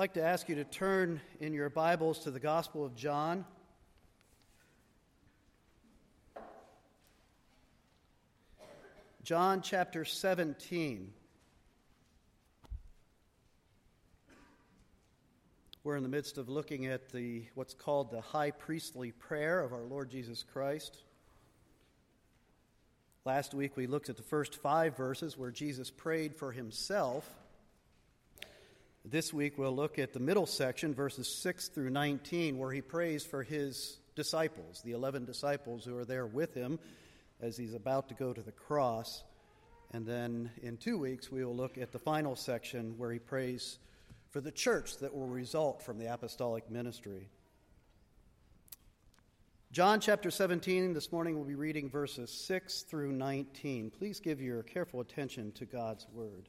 like to ask you to turn in your Bibles to the Gospel of John. John chapter 17. We're in the midst of looking at the what's called the high priestly prayer of our Lord Jesus Christ. Last week we looked at the first 5 verses where Jesus prayed for himself. This week we'll look at the middle section, verses 6 through 19, where he prays for his disciples, the 11 disciples who are there with him as he's about to go to the cross. And then in two weeks we will look at the final section where he prays for the church that will result from the apostolic ministry. John chapter 17, this morning we'll be reading verses 6 through 19. Please give your careful attention to God's word.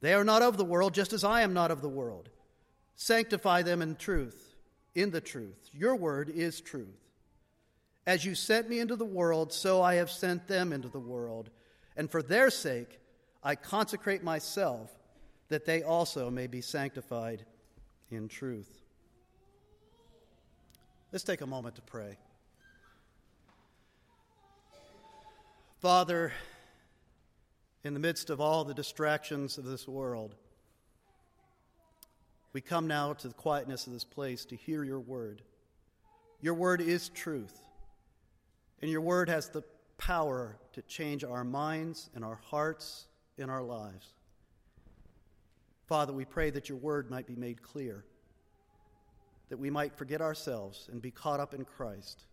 They are not of the world, just as I am not of the world. Sanctify them in truth, in the truth. Your word is truth. As you sent me into the world, so I have sent them into the world. And for their sake, I consecrate myself, that they also may be sanctified in truth. Let's take a moment to pray. Father, in the midst of all the distractions of this world. We come now to the quietness of this place to hear your word. Your word is truth, and your word has the power to change our minds and our hearts and our lives. Father, we pray that your word might be made clear, that we might forget ourselves and be caught up in Christ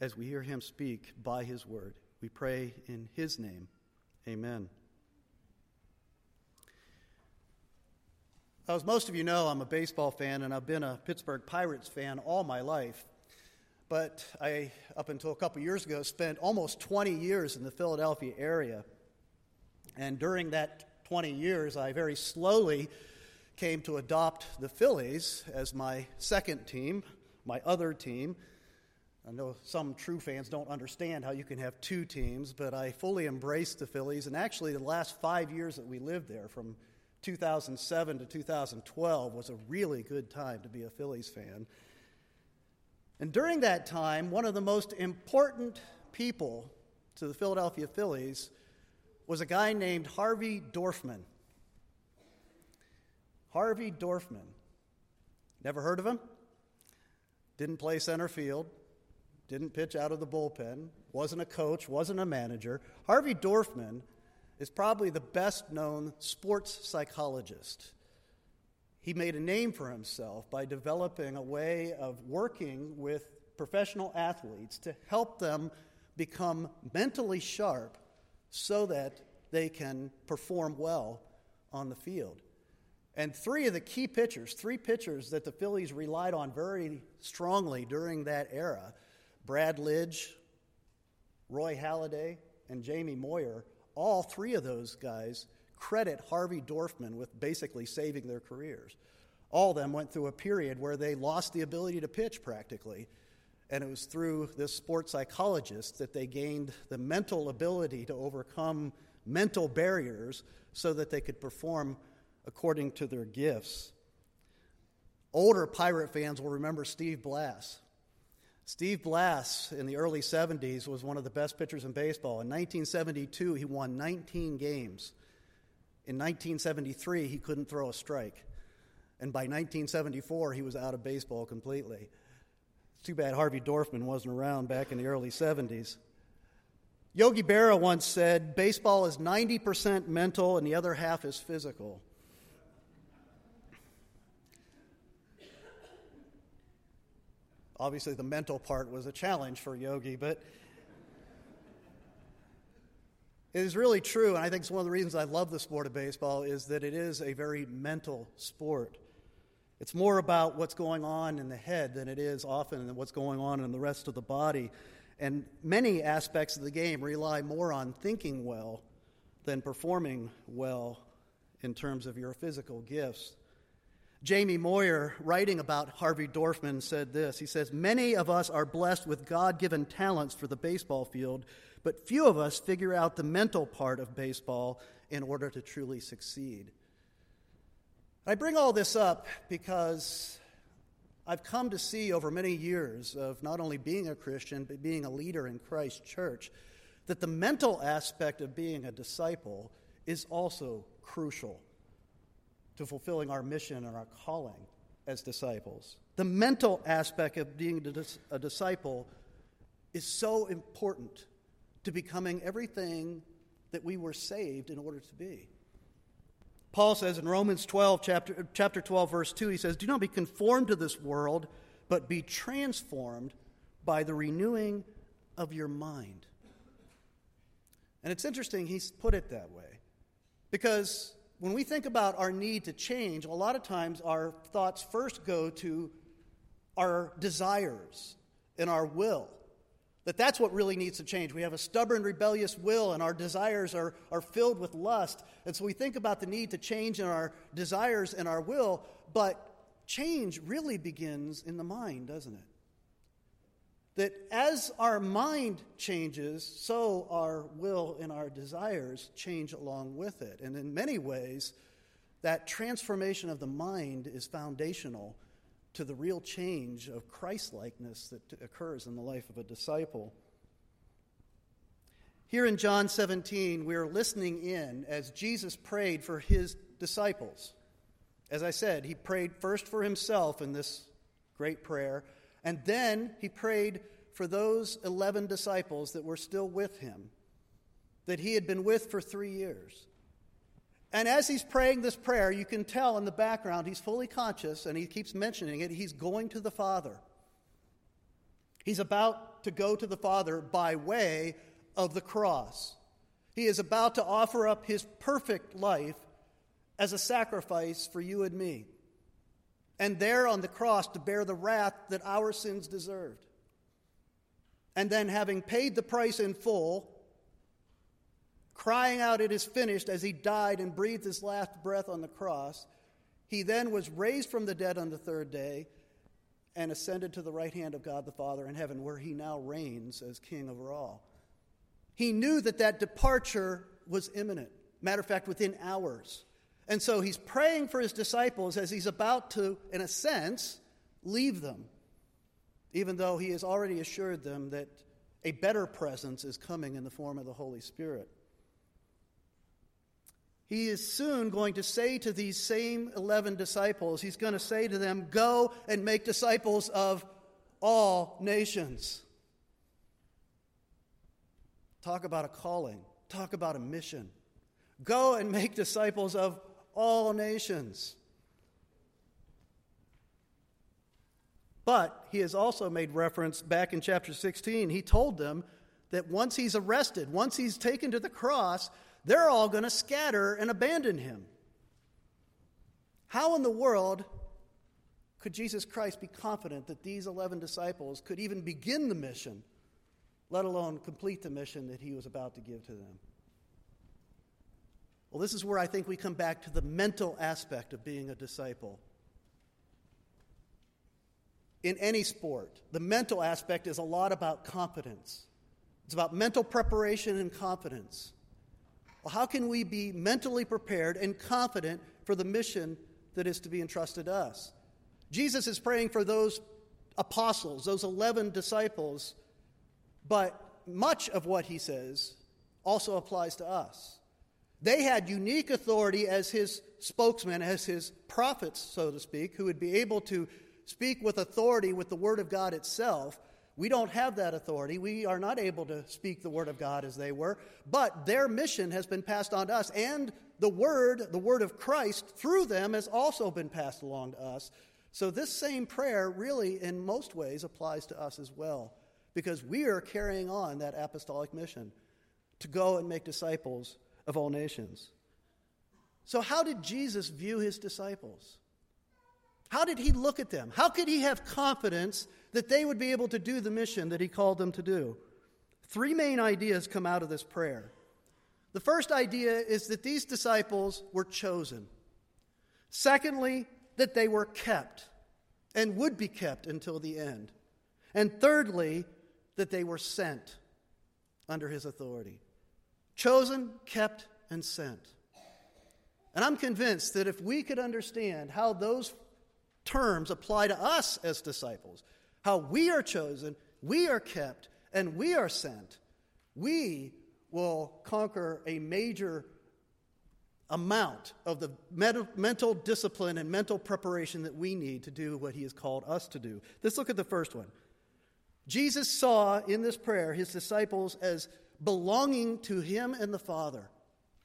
as we hear him speak by his word. We pray in his name. Amen. As most of you know, I'm a baseball fan, and I've been a Pittsburgh Pirates fan all my life. But I, up until a couple years ago, spent almost 20 years in the Philadelphia area. And during that 20 years, I very slowly came to adopt the Phillies as my second team, my other team. I know some true fans don't understand how you can have two teams, but I fully embraced the Phillies. And actually, the last five years that we lived there, from 2007 to 2012, was a really good time to be a Phillies fan. And during that time, one of the most important people to the Philadelphia Phillies was a guy named Harvey Dorfman. Harvey Dorfman. Never heard of him? Didn't play center field didn't pitch out of the bullpen, wasn't a coach, wasn't a manager. Harvey Dorfman is probably the best known sports psychologist. He made a name for himself by developing a way of working with professional athletes to help them become mentally sharp so that they can perform well on the field. And three of the key pitchers, three pitchers that the Phillies relied on very strongly during that era Brad Lidge, Roy Halladay, and Jamie Moyer, all three of those guys credit Harvey Dorfman with basically saving their careers. all of them went through a period where they lost the ability to pitch practically. And it was through this sports psychologist that they gained the mental ability to overcome mental barriers so that they could perform according to their gifts. Older Pirate fans will remember Steve Blass. Steve Blass in the early 70s was one of the best pitchers in baseball. In 1972, he won 19 games. In 1973, he couldn't throw a strike. And by 1974, he was out of baseball completely. It's too bad Harvey Dorfman wasn't around back in the early 70s. Yogi Berra once said, Baseball is 90% mental and the other half is physical. Obviously, the mental part was a challenge for Yogi, but it is really true, and I think it's one of the reasons I love the sport of baseball, is that it is a very mental sport. It's more about what's going on in the head than it is often what's going on in the rest of the body. And many aspects of the game rely more on thinking well than performing well in terms of your physical gifts. Jamie Moyer, writing about Harvey Dorfman, said this. He says, Many of us are blessed with God given talents for the baseball field, but few of us figure out the mental part of baseball in order to truly succeed. I bring all this up because I've come to see over many years of not only being a Christian, but being a leader in Christ's church, that the mental aspect of being a disciple is also crucial to fulfilling our mission and our calling as disciples. The mental aspect of being a disciple is so important to becoming everything that we were saved in order to be. Paul says in Romans 12, chapter, chapter 12, verse 2, he says, Do not be conformed to this world, but be transformed by the renewing of your mind. And it's interesting he's put it that way because when we think about our need to change, a lot of times our thoughts first go to our desires and our will that that's what really needs to change. We have a stubborn, rebellious will, and our desires are, are filled with lust. And so we think about the need to change in our desires and our will, but change really begins in the mind, doesn't it? That as our mind changes, so our will and our desires change along with it. And in many ways, that transformation of the mind is foundational to the real change of Christlikeness that occurs in the life of a disciple. Here in John 17, we are listening in as Jesus prayed for his disciples. As I said, he prayed first for himself in this great prayer, and then he prayed for those 11 disciples that were still with him, that he had been with for three years. And as he's praying this prayer, you can tell in the background he's fully conscious and he keeps mentioning it. He's going to the Father. He's about to go to the Father by way of the cross. He is about to offer up his perfect life as a sacrifice for you and me. And there on the cross to bear the wrath that our sins deserved. And then, having paid the price in full, crying out, It is finished, as he died and breathed his last breath on the cross. He then was raised from the dead on the third day and ascended to the right hand of God the Father in heaven, where he now reigns as king over all. He knew that that departure was imminent. Matter of fact, within hours. And so he's praying for his disciples as he's about to, in a sense, leave them, even though he has already assured them that a better presence is coming in the form of the Holy Spirit he is soon going to say to these same 11 disciples, he's going to say to them, Go and make disciples of all nations. Talk about a calling, talk about a mission. Go and make disciples of all nations. But he has also made reference back in chapter 16. He told them that once he's arrested, once he's taken to the cross, they're all going to scatter and abandon him. How in the world could Jesus Christ be confident that these 11 disciples could even begin the mission, let alone complete the mission that he was about to give to them? Well, this is where I think we come back to the mental aspect of being a disciple. in any sport, the mental aspect is a lot about confidence. It's about mental preparation and confidence. Well, how can we be mentally prepared and confident for the mission that is to be entrusted to us? Jesus is praying for those apostles, those 11 disciples, but much of what he says also applies to us. They had unique authority as his spokesman, as his prophets, so to speak, who would be able to speak with authority with the Word of God itself. We don't have that authority. We are not able to speak the Word of God as they were, but their mission has been passed on to us, and the Word, the Word of Christ, through them has also been passed along to us. So, this same prayer really, in most ways, applies to us as well, because we are carrying on that apostolic mission to go and make disciples of all nations. So, how did Jesus view his disciples? How did he look at them? How could he have confidence that they would be able to do the mission that he called them to do? Three main ideas come out of this prayer. The first idea is that these disciples were chosen. Secondly, that they were kept and would be kept until the end. And thirdly, that they were sent under his authority. Chosen, kept, and sent. And I'm convinced that if we could understand how those terms apply to us as disciples, how we are chosen, we are kept, and we are sent, we will conquer a major amount of the mental discipline and mental preparation that we need to do what he has called us to do. Let's look at the first one. Jesus saw in this prayer his disciples as belonging to him and the Father.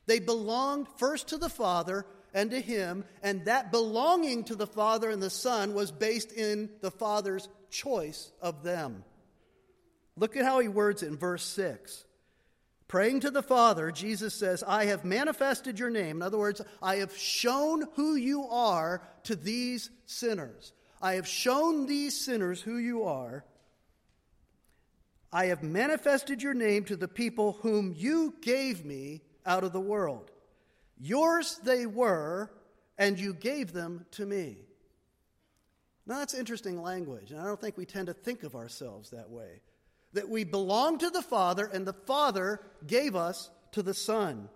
They belonged first to the Father and to him, and that belonging to the Father and the Son was based in the Father's choice of them. Look at how he words it in verse 6. Praying to the Father, Jesus says, I have manifested your name. In other words, I have shown who you are to these sinners. I have shown these sinners who you are. I have manifested your name to the people whom you gave me out of the world. Yours they were, and you gave them to me. Now, that's interesting language, and I don't think we tend to think of ourselves that way that we belong to the Father, and the Father gave us to the Son.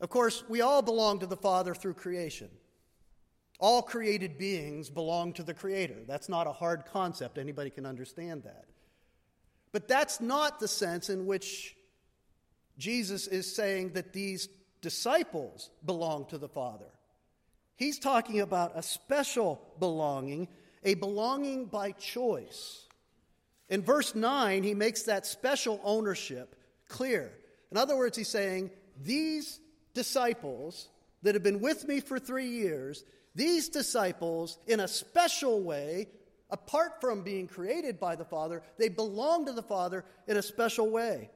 Of course, we all belong to the Father through creation. All created beings belong to the Creator. That's not a hard concept. Anybody can understand that. But that's not the sense in which Jesus is saying that these disciples belong to the Father. He's talking about a special belonging a belonging by choice. In verse 9, he makes that special ownership clear. In other words, he's saying, These disciples that have been with me for three years, these disciples, in a special way, apart from being created by the Father, they belong to the Father in a special way.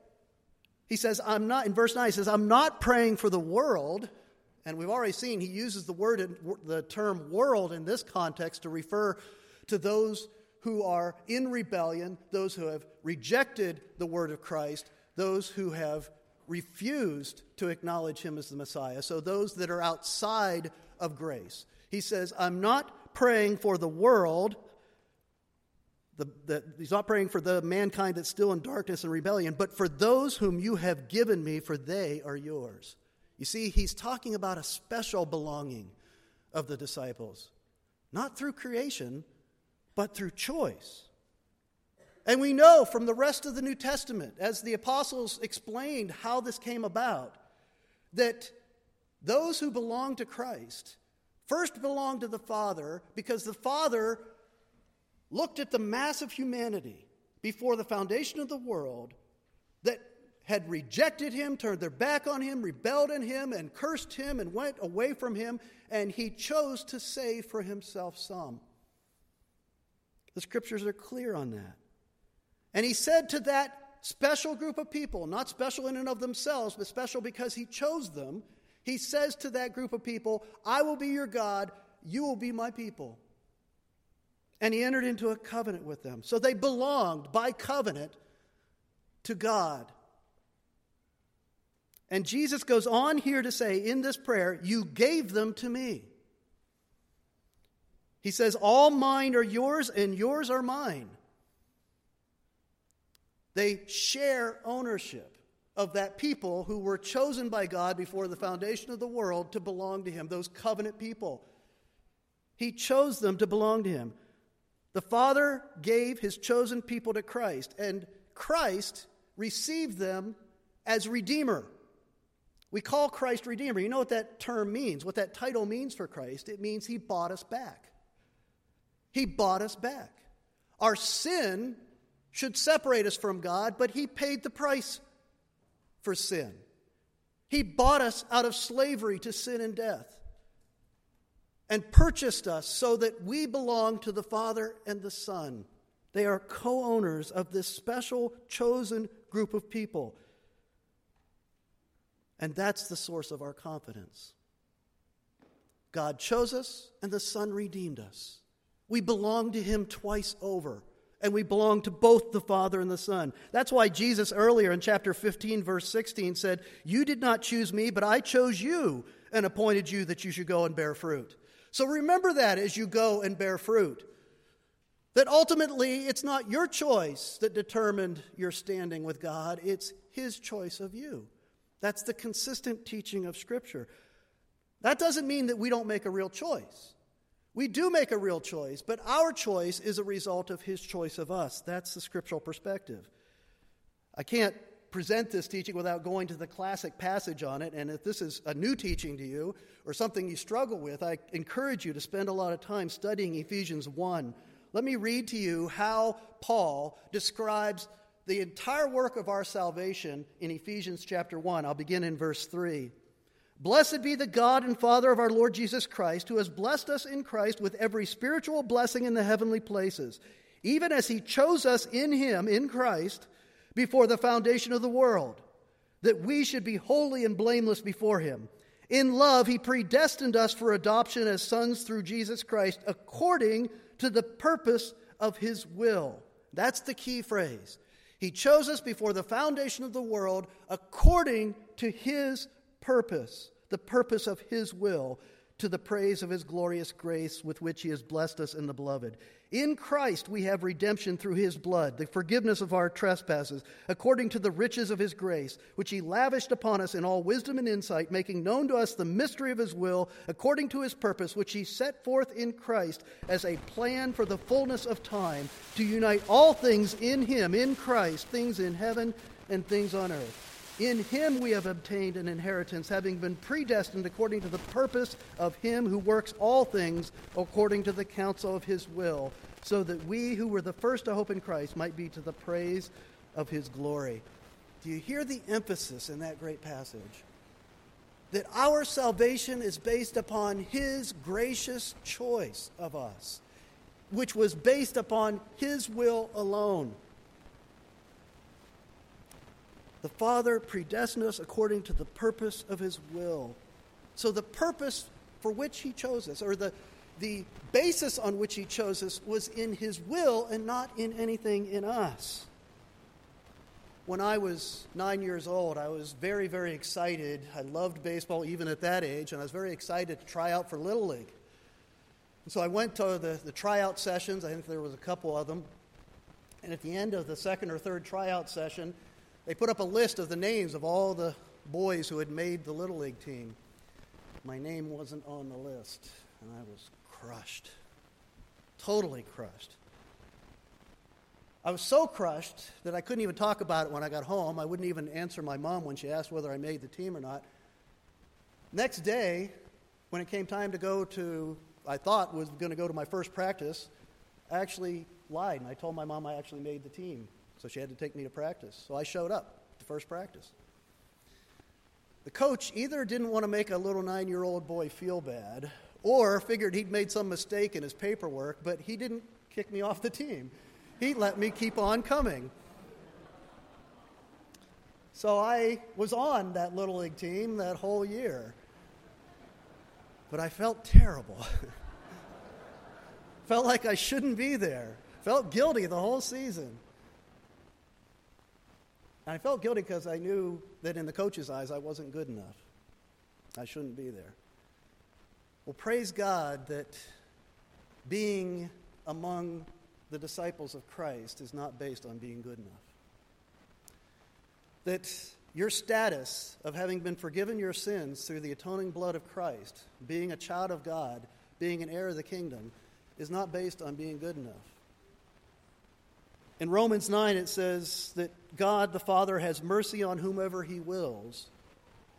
He says, I'm not, in verse 9, he says, I'm not praying for the world. And we've already seen he uses the word, the term world in this context to refer to those who are in rebellion, those who have rejected the word of Christ, those who have refused to acknowledge him as the Messiah. So, those that are outside of grace. He says, I'm not praying for the world. The, the, he's not praying for the mankind that's still in darkness and rebellion, but for those whom you have given me, for they are yours. You see, he's talking about a special belonging of the disciples, not through creation, but through choice. And we know from the rest of the New Testament, as the apostles explained how this came about, that those who belong to Christ first belonged to the Father because the Father looked at the mass of humanity before the foundation of the world that had rejected him, turned their back on him, rebelled in him, and cursed him and went away from him, and he chose to save for himself some. The scriptures are clear on that. And he said to that special group of people, not special in and of themselves, but special because he chose them, he says to that group of people, I will be your God, you will be my people. And he entered into a covenant with them. So they belonged by covenant to God. And Jesus goes on here to say in this prayer, You gave them to me. He says, All mine are yours, and yours are mine. They share ownership of that people who were chosen by God before the foundation of the world to belong to Him, those covenant people. He chose them to belong to Him. The Father gave His chosen people to Christ, and Christ received them as Redeemer. We call Christ Redeemer. You know what that term means, what that title means for Christ? It means He bought us back. He bought us back. Our sin should separate us from God, but He paid the price for sin. He bought us out of slavery to sin and death and purchased us so that we belong to the Father and the Son. They are co owners of this special, chosen group of people. And that's the source of our confidence. God chose us, and the Son redeemed us. We belong to Him twice over, and we belong to both the Father and the Son. That's why Jesus earlier in chapter 15, verse 16 said, You did not choose me, but I chose you and appointed you that you should go and bear fruit. So remember that as you go and bear fruit. That ultimately, it's not your choice that determined your standing with God, it's His choice of you. That's the consistent teaching of Scripture. That doesn't mean that we don't make a real choice. We do make a real choice, but our choice is a result of His choice of us. That's the scriptural perspective. I can't present this teaching without going to the classic passage on it. And if this is a new teaching to you or something you struggle with, I encourage you to spend a lot of time studying Ephesians 1. Let me read to you how Paul describes the entire work of our salvation in Ephesians chapter 1. I'll begin in verse 3. Blessed be the God and Father of our Lord Jesus Christ, who has blessed us in Christ with every spiritual blessing in the heavenly places, even as he chose us in him, in Christ before the foundation of the world, that we should be holy and blameless before Him. In love, He predestined us for adoption as sons through Jesus Christ, according to the purpose of His will. That's the key phrase. He chose us before the foundation of the world according to His purpose, the purpose of His will, to the praise of His glorious grace with which He has blessed us in the beloved. In Christ we have redemption through his blood, the forgiveness of our trespasses, according to the riches of his grace, which he lavished upon us in all wisdom and insight, making known to us the mystery of his will, according to his purpose, which he set forth in Christ as a plan for the fullness of time, to unite all things in him, in Christ, things in heaven and things on earth. In him we have obtained an inheritance, having been predestined according to the purpose of him who works all things according to the counsel of his will, so that we who were the first to hope in Christ might be to the praise of his glory. Do you hear the emphasis in that great passage? That our salvation is based upon his gracious choice of us, which was based upon his will alone. The Father predestined us according to the purpose of His will. So, the purpose for which He chose us, or the, the basis on which He chose us, was in His will and not in anything in us. When I was nine years old, I was very, very excited. I loved baseball even at that age, and I was very excited to try out for Little League. And so I went to the, the tryout sessions. I think there was a couple of them. And at the end of the second or third tryout session, they put up a list of the names of all the boys who had made the Little League team. My name wasn't on the list, and I was crushed. Totally crushed. I was so crushed that I couldn't even talk about it when I got home. I wouldn't even answer my mom when she asked whether I made the team or not. Next day, when it came time to go to, I thought was going to go to my first practice, I actually lied and I told my mom I actually made the team. So she had to take me to practice. So I showed up to first practice. The coach either didn't want to make a little nine year old boy feel bad or figured he'd made some mistake in his paperwork, but he didn't kick me off the team. He let me keep on coming. So I was on that Little League team that whole year. But I felt terrible. felt like I shouldn't be there. Felt guilty the whole season. And I felt guilty because I knew that in the coach's eyes I wasn't good enough. I shouldn't be there. Well, praise God that being among the disciples of Christ is not based on being good enough. That your status of having been forgiven your sins through the atoning blood of Christ, being a child of God, being an heir of the kingdom, is not based on being good enough. In Romans 9, it says that God the Father has mercy on whomever he wills.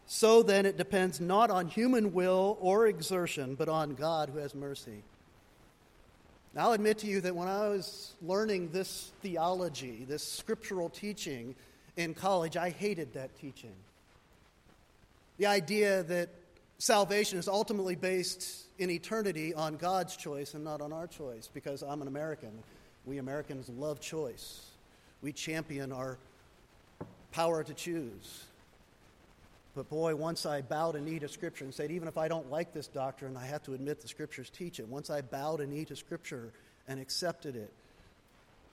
So then, it depends not on human will or exertion, but on God who has mercy. I'll admit to you that when I was learning this theology, this scriptural teaching in college, I hated that teaching. The idea that salvation is ultimately based in eternity on God's choice and not on our choice, because I'm an American. We Americans love choice, we champion our power to choose. But boy, once I bowed a knee to Scripture and said, even if I don't like this doctrine, I have to admit the Scriptures teach it. Once I bowed a knee to Scripture and accepted it,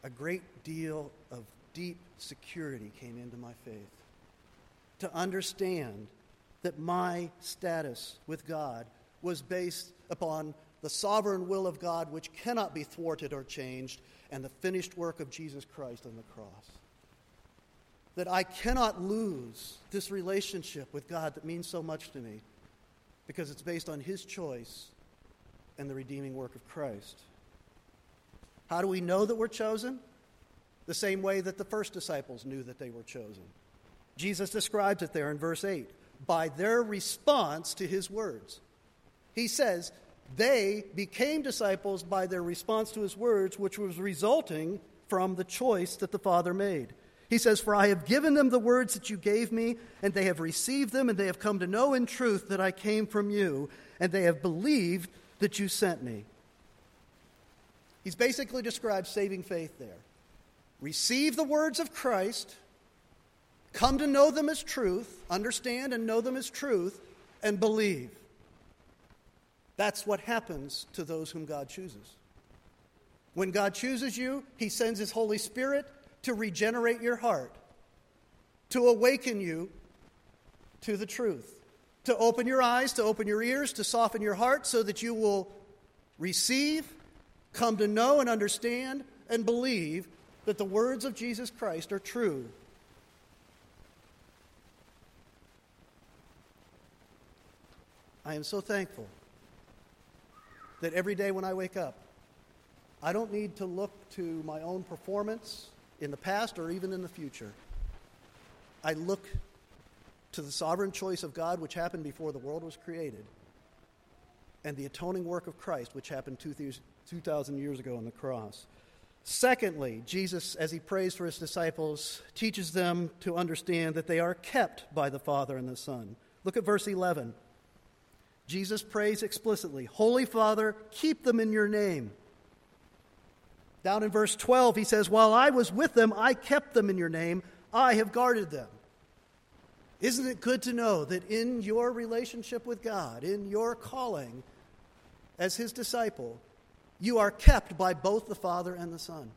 a great deal of deep security came into my faith. To understand that my status with God was based upon the sovereign will of God, which cannot be thwarted or changed, and the finished work of Jesus Christ on the cross that I cannot lose this relationship with God that means so much to me because it's based on His choice and the redeeming work of Christ. How do we know that we're chosen? The same way that the first disciples knew that they were chosen. Jesus describes it there in verse 8 by their response to His words. He says, they became disciples by their response to his words, which was resulting from the choice that the Father made. He says, For I have given them the words that you gave me, and they have received them, and they have come to know in truth that I came from you, and they have believed that you sent me. He's basically described saving faith there. Receive the words of Christ, come to know them as truth, understand and know them as truth, and believe. That's what happens to those whom God chooses. When God chooses you, He sends His Holy Spirit to regenerate your heart, to awaken you to the truth, to open your eyes, to open your ears, to soften your heart so that you will receive, come to know and understand, and believe that the words of Jesus Christ are true. I am so thankful that every day when I wake up, I don't need to look to my own performance in the past or even in the future. I look to the sovereign choice of God, which happened before the world was created, and the atoning work of Christ, which happened 2,000 years ago on the cross. Secondly, Jesus, as he prays for his disciples, teaches them to understand that they are kept by the Father and the Son. Look at verse 11. Jesus prays explicitly Holy Father, keep them in your name down in verse 12, he says, While I was with them, I kept them in your name. I have guarded them. Isn't it good to know that in your relationship with God, in your calling as his disciple, you are kept by both the Father and the Son?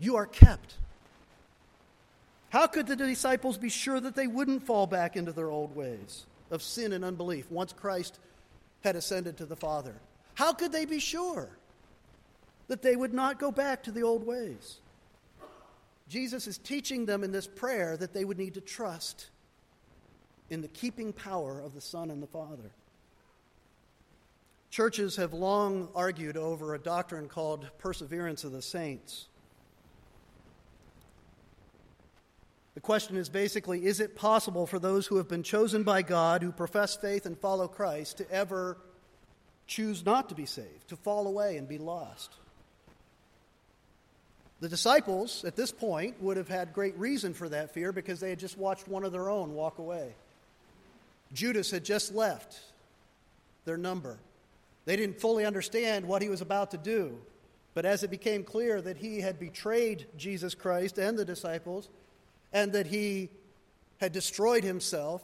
You are kept. How could the disciples be sure that they wouldn't fall back into their old ways of sin and unbelief once Christ had ascended to the Father? How could they be sure? that they would not go back to the old ways. Jesus is teaching them in this prayer that they would need to trust in the keeping power of the Son and the Father. Churches have long argued over a doctrine called perseverance of the saints. The question is basically is it possible for those who have been chosen by God, who profess faith and follow Christ, to ever choose not to be saved, to fall away and be lost? The disciples at this point would have had great reason for that fear because they had just watched one of their own walk away. Judas had just left their number. They didn't fully understand what he was about to do. But as it became clear that he had betrayed Jesus Christ and the disciples, and that he had destroyed himself,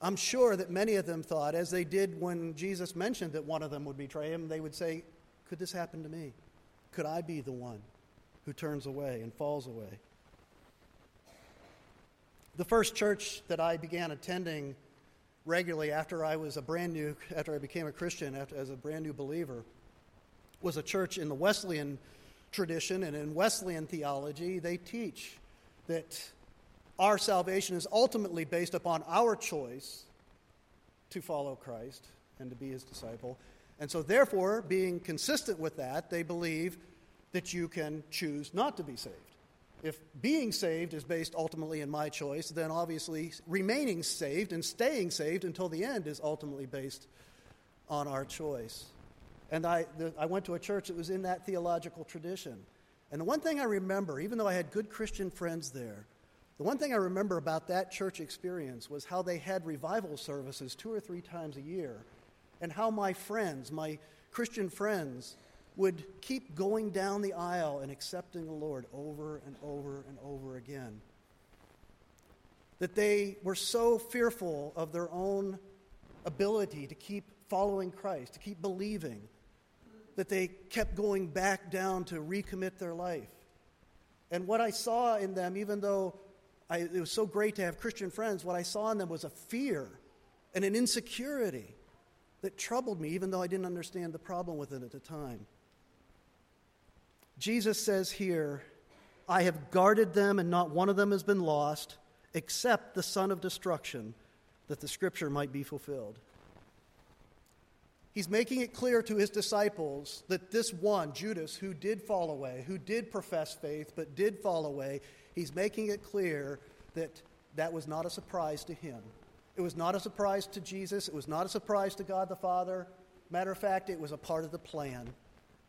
I'm sure that many of them thought, as they did when Jesus mentioned that one of them would betray him, they would say, Could this happen to me? Could I be the one? who turns away and falls away. The first church that I began attending regularly after I was a brand new, after I became a Christian, after, as a brand new believer, was a church in the Wesleyan tradition and in Wesleyan theology, they teach that our salvation is ultimately based upon our choice to follow Christ and to be his disciple. And so, therefore, being consistent with that, they believe that you can choose not to be saved. If being saved is based ultimately in my choice, then obviously remaining saved and staying saved until the end is ultimately based on our choice. And I, the, I went to a church that was in that theological tradition. And the one thing I remember, even though I had good Christian friends there, the one thing I remember about that church experience was how they had revival services two or three times a year, and how my friends, my Christian friends, would keep going down the aisle and accepting the Lord over and over and over again. That they were so fearful of their own ability to keep following Christ, to keep believing, that they kept going back down to recommit their life. And what I saw in them, even though I, it was so great to have Christian friends, what I saw in them was a fear and an insecurity that troubled me, even though I didn't understand the problem with it at the time. Jesus says here, I have guarded them, and not one of them has been lost, except the son of destruction, that the scripture might be fulfilled. He's making it clear to his disciples that this one, Judas, who did fall away, who did profess faith but did fall away, he's making it clear that that was not a surprise to him. It was not a surprise to Jesus. It was not a surprise to God the Father. Matter of fact, it was a part of the plan,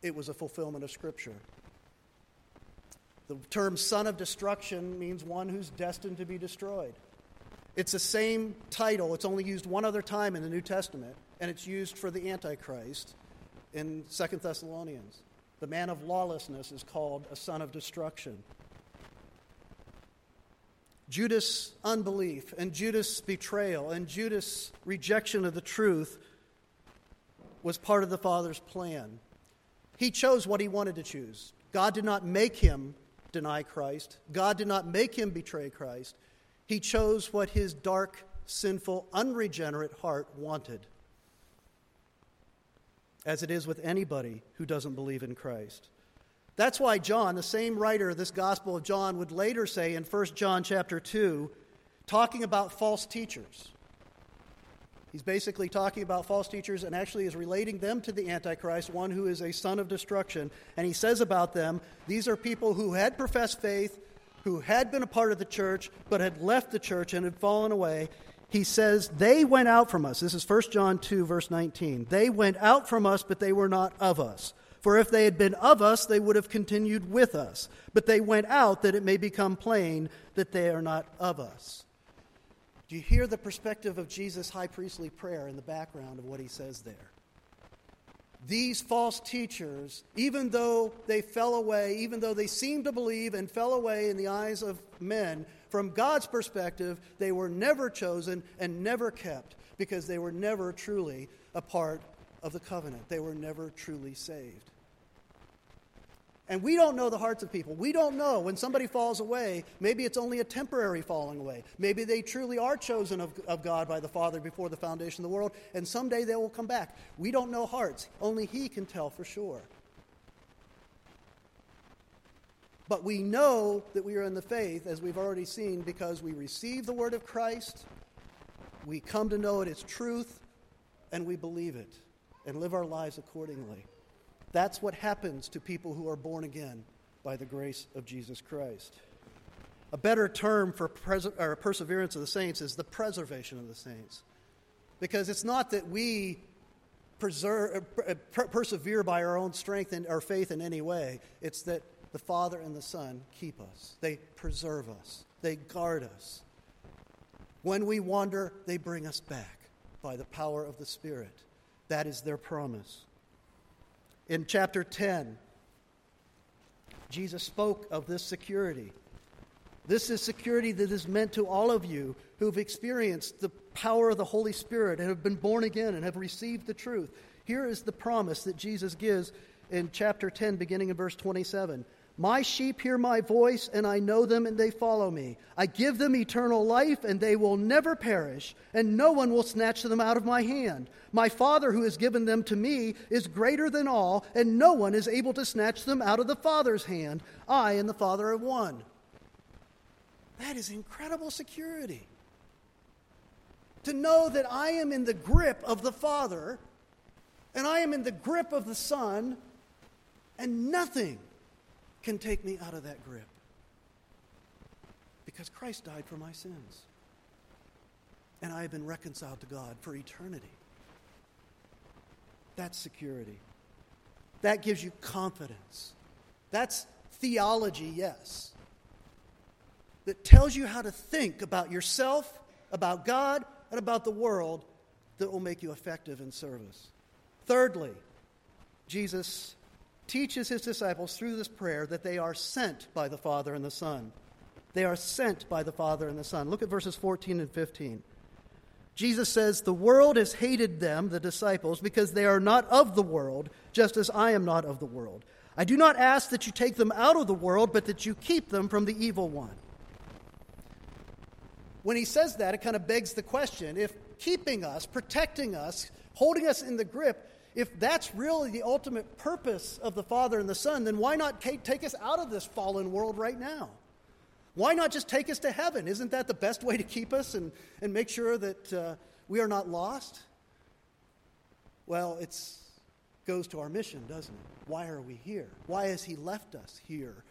it was a fulfillment of Scripture. The term son of destruction means one who's destined to be destroyed. It's the same title, it's only used one other time in the New Testament, and it's used for the Antichrist in Second Thessalonians. The man of lawlessness is called a son of destruction. Judas' unbelief and Judas' betrayal and Judas' rejection of the truth was part of the Father's plan. He chose what he wanted to choose. God did not make him deny Christ. God did not make him betray Christ. He chose what his dark, sinful, unregenerate heart wanted, as it is with anybody who doesn't believe in Christ. That's why John, the same writer of this Gospel of John, would later say in 1 John chapter 2, talking about false teachers. He's basically talking about false teachers and actually is relating them to the Antichrist, one who is a son of destruction. And he says about them, these are people who had professed faith, who had been a part of the church, but had left the church and had fallen away. He says, They went out from us. This is 1 John 2, verse 19. They went out from us, but they were not of us. For if they had been of us, they would have continued with us. But they went out that it may become plain that they are not of us. Do you hear the perspective of Jesus' high priestly prayer in the background of what he says there? These false teachers, even though they fell away, even though they seemed to believe and fell away in the eyes of men, from God's perspective, they were never chosen and never kept because they were never truly a part of the covenant. They were never truly saved. And we don't know the hearts of people. We don't know when somebody falls away, maybe it's only a temporary falling away. Maybe they truly are chosen of, of God by the Father before the foundation of the world, and someday they will come back. We don't know hearts. Only He can tell for sure. But we know that we are in the faith, as we've already seen, because we receive the word of Christ, we come to know it as truth, and we believe it and live our lives accordingly. That's what happens to people who are born again by the grace of Jesus Christ. A better term for pres- perseverance of the saints is the preservation of the saints. Because it's not that we preserve, uh, per- persevere by our own strength and our faith in any way, it's that the Father and the Son keep us, they preserve us, they guard us. When we wander, they bring us back by the power of the Spirit. That is their promise in chapter 10, Jesus spoke of this security. This is security that is meant to all of you who've experienced the power of the Holy Spirit and have been born again and have received the truth. Here is the promise that Jesus gives in chapter 10, beginning in verse 27. My sheep hear my voice, and I know them, and they follow me. I give them eternal life, and they will never perish, and no one will snatch them out of my hand. My Father, who has given them to me, is greater than all, and no one is able to snatch them out of the Father's hand. I and the Father are one. That is incredible security. To know that I am in the grip of the Father, and I am in the grip of the Son, and nothing can take me out of that grip. Because Christ died for my sins. And I have been reconciled to God for eternity. That's security. That gives you confidence. That's theology, yes. That tells you how to think about yourself, about God, and about the world that will make you effective in service. Thirdly, Jesus teaches his disciples through this prayer that they are sent by the Father and the Son. They are sent by the Father and the Son. Look at verses 14 and 15. Jesus says, The world has hated them, the disciples, because they are not of the world, just as I am not of the world. I do not ask that you take them out of the world, but that you keep them from the evil one. When he says that, it kind of begs the question if keeping us, protecting us, holding us in the grip if that's really the ultimate purpose of the Father and the Son, then why not take us out of this fallen world right now? Why not just take us to heaven? Isn't that the best way to keep us and, and make sure that uh, we are not lost? Well, it goes to our mission, doesn't it? Why are we here? Why has He left us here?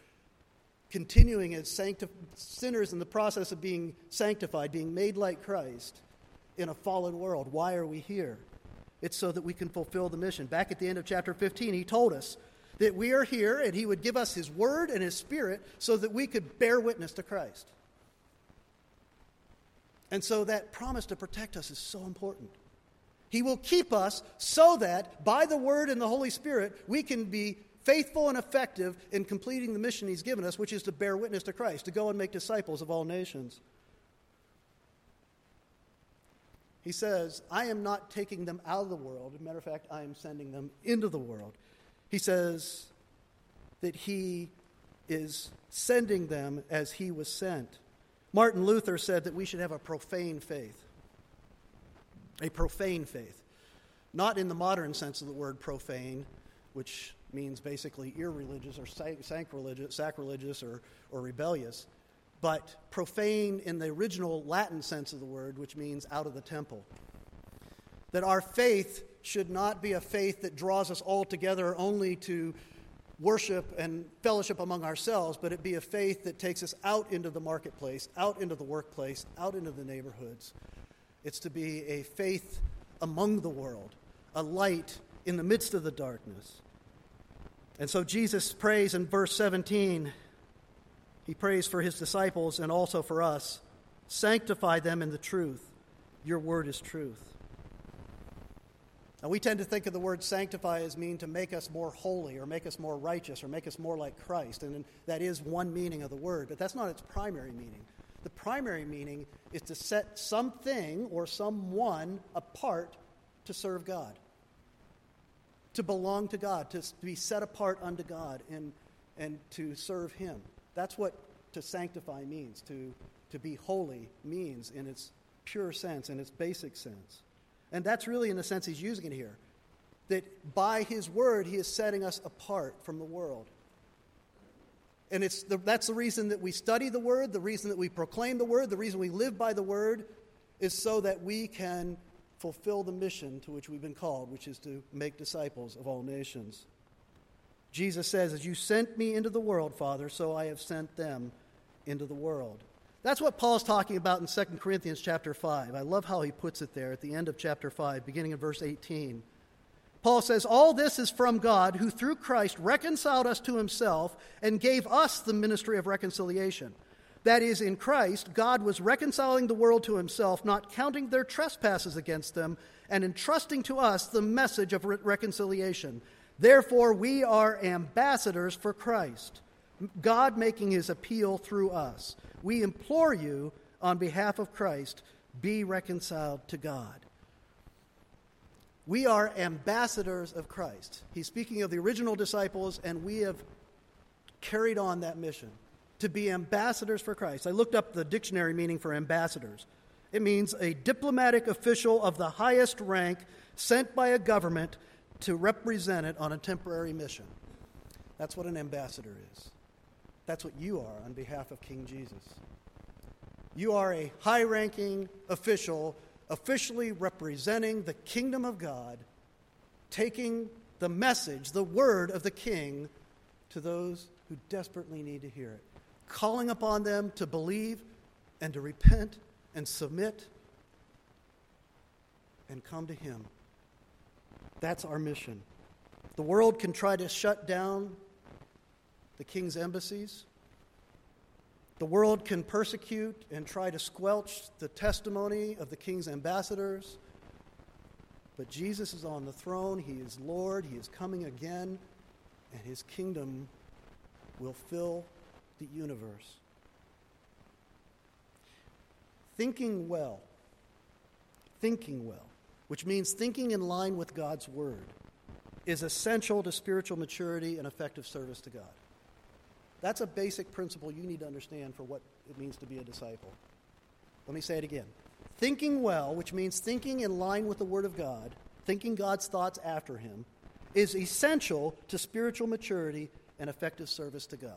Continuing as sancti- sinners in the process of being sanctified, being made like Christ in a fallen world. Why are we here? It's so that we can fulfill the mission. Back at the end of chapter 15, he told us that we are here and he would give us his word and his spirit so that we could bear witness to Christ. And so that promise to protect us is so important. He will keep us so that by the word and the Holy Spirit, we can be faithful and effective in completing the mission he's given us, which is to bear witness to Christ, to go and make disciples of all nations. He says, I am not taking them out of the world. Matter of fact, I am sending them into the world. He says that he is sending them as he was sent. Martin Luther said that we should have a profane faith. A profane faith. Not in the modern sense of the word profane, which means basically irreligious or sacrilegious, sacrilegious or, or rebellious but profane in the original Latin sense of the word, which means out of the temple. That our faith should not be a faith that draws us all together only to worship and fellowship among ourselves, but it be a faith that takes us out into the marketplace, out into the workplace, out into the neighborhoods. It's to be a faith among the world, a light in the midst of the darkness. And so Jesus prays in verse 17 he prays for his disciples and also for us. Sanctify them in the truth. Your word is truth. Now, we tend to think of the word sanctify as mean to make us more holy or make us more righteous or make us more like Christ. And that is one meaning of the word, but that's not its primary meaning. The primary meaning is to set something or someone apart to serve God, to belong to God, to be set apart unto God and, and to serve Him. That's what to sanctify means, to, to be holy means in its pure sense, in its basic sense. And that's really in the sense he's using it here. That by his word, he is setting us apart from the world. And it's the, that's the reason that we study the word, the reason that we proclaim the word, the reason we live by the word is so that we can fulfill the mission to which we've been called, which is to make disciples of all nations. Jesus says, As you sent me into the world, Father, so I have sent them into the world. That's what Paul's talking about in 2 Corinthians chapter 5. I love how he puts it there at the end of chapter 5, beginning in verse 18. Paul says, All this is from God, who through Christ reconciled us to himself and gave us the ministry of reconciliation. That is, in Christ, God was reconciling the world to himself, not counting their trespasses against them, and entrusting to us the message of re- reconciliation. Therefore, we are ambassadors for Christ, God making his appeal through us. We implore you, on behalf of Christ, be reconciled to God. We are ambassadors of Christ. He's speaking of the original disciples, and we have carried on that mission to be ambassadors for Christ. I looked up the dictionary meaning for ambassadors. It means a diplomatic official of the highest rank sent by a government to represent it on a temporary mission. That's what an ambassador is. That's what you are on behalf of King Jesus. You are a high ranking official, officially representing the kingdom of God, taking the message, the word of the king to those who desperately need to hear it, calling upon them to believe and to repent and submit and come to him. That's our mission. The world can try to shut down the king's embassies. The world can persecute and try to squelch the testimony of the king's ambassadors. But Jesus is on the throne. He is Lord. He is coming again. And his kingdom will fill the universe. Thinking well, thinking well, which means thinking in line with God's word, is essential to spiritual maturity and effective service to God. That's a basic principle you need to understand for what it means to be a disciple. Let me say it again. Thinking well, which means thinking in line with the Word of God, thinking God's thoughts after Him, is essential to spiritual maturity and effective service to God.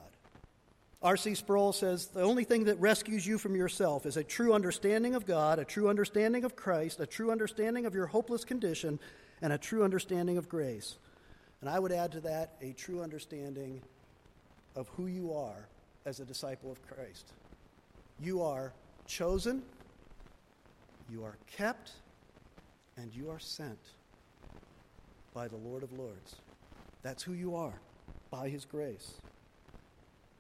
R.C. Sproul says the only thing that rescues you from yourself is a true understanding of God, a true understanding of Christ, a true understanding of your hopeless condition, and a true understanding of grace. And I would add to that a true understanding of who you are as a disciple of Christ. You are chosen, you are kept, and you are sent by the Lord of Lords. That's who you are by His grace.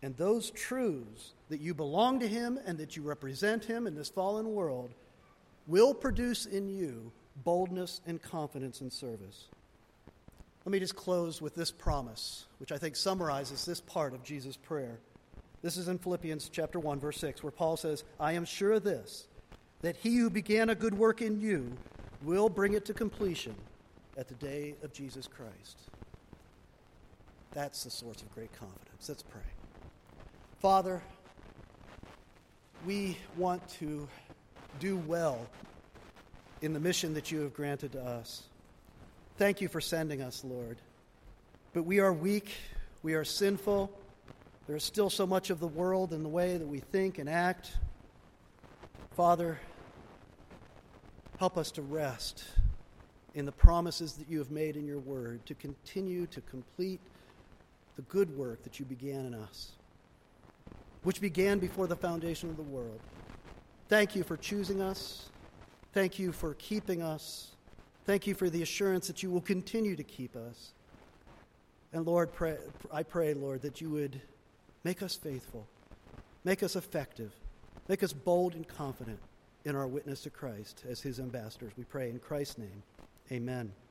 And those truths that you belong to Him and that you represent Him in this fallen world will produce in you boldness and confidence in service. Let me just close with this promise, which I think summarizes this part of Jesus' prayer. This is in Philippians chapter 1 verse 6 where Paul says, "I am sure of this, that he who began a good work in you will bring it to completion at the day of Jesus Christ." That's the source of great confidence. Let's pray. Father, we want to do well in the mission that you have granted to us. Thank you for sending us, Lord. But we are weak, we are sinful. There is still so much of the world in the way that we think and act. Father, help us to rest in the promises that you have made in your word, to continue to complete the good work that you began in us, which began before the foundation of the world. Thank you for choosing us. Thank you for keeping us. Thank you for the assurance that you will continue to keep us. And Lord, pray, I pray, Lord, that you would make us faithful, make us effective, make us bold and confident in our witness to Christ as his ambassadors. We pray in Christ's name. Amen.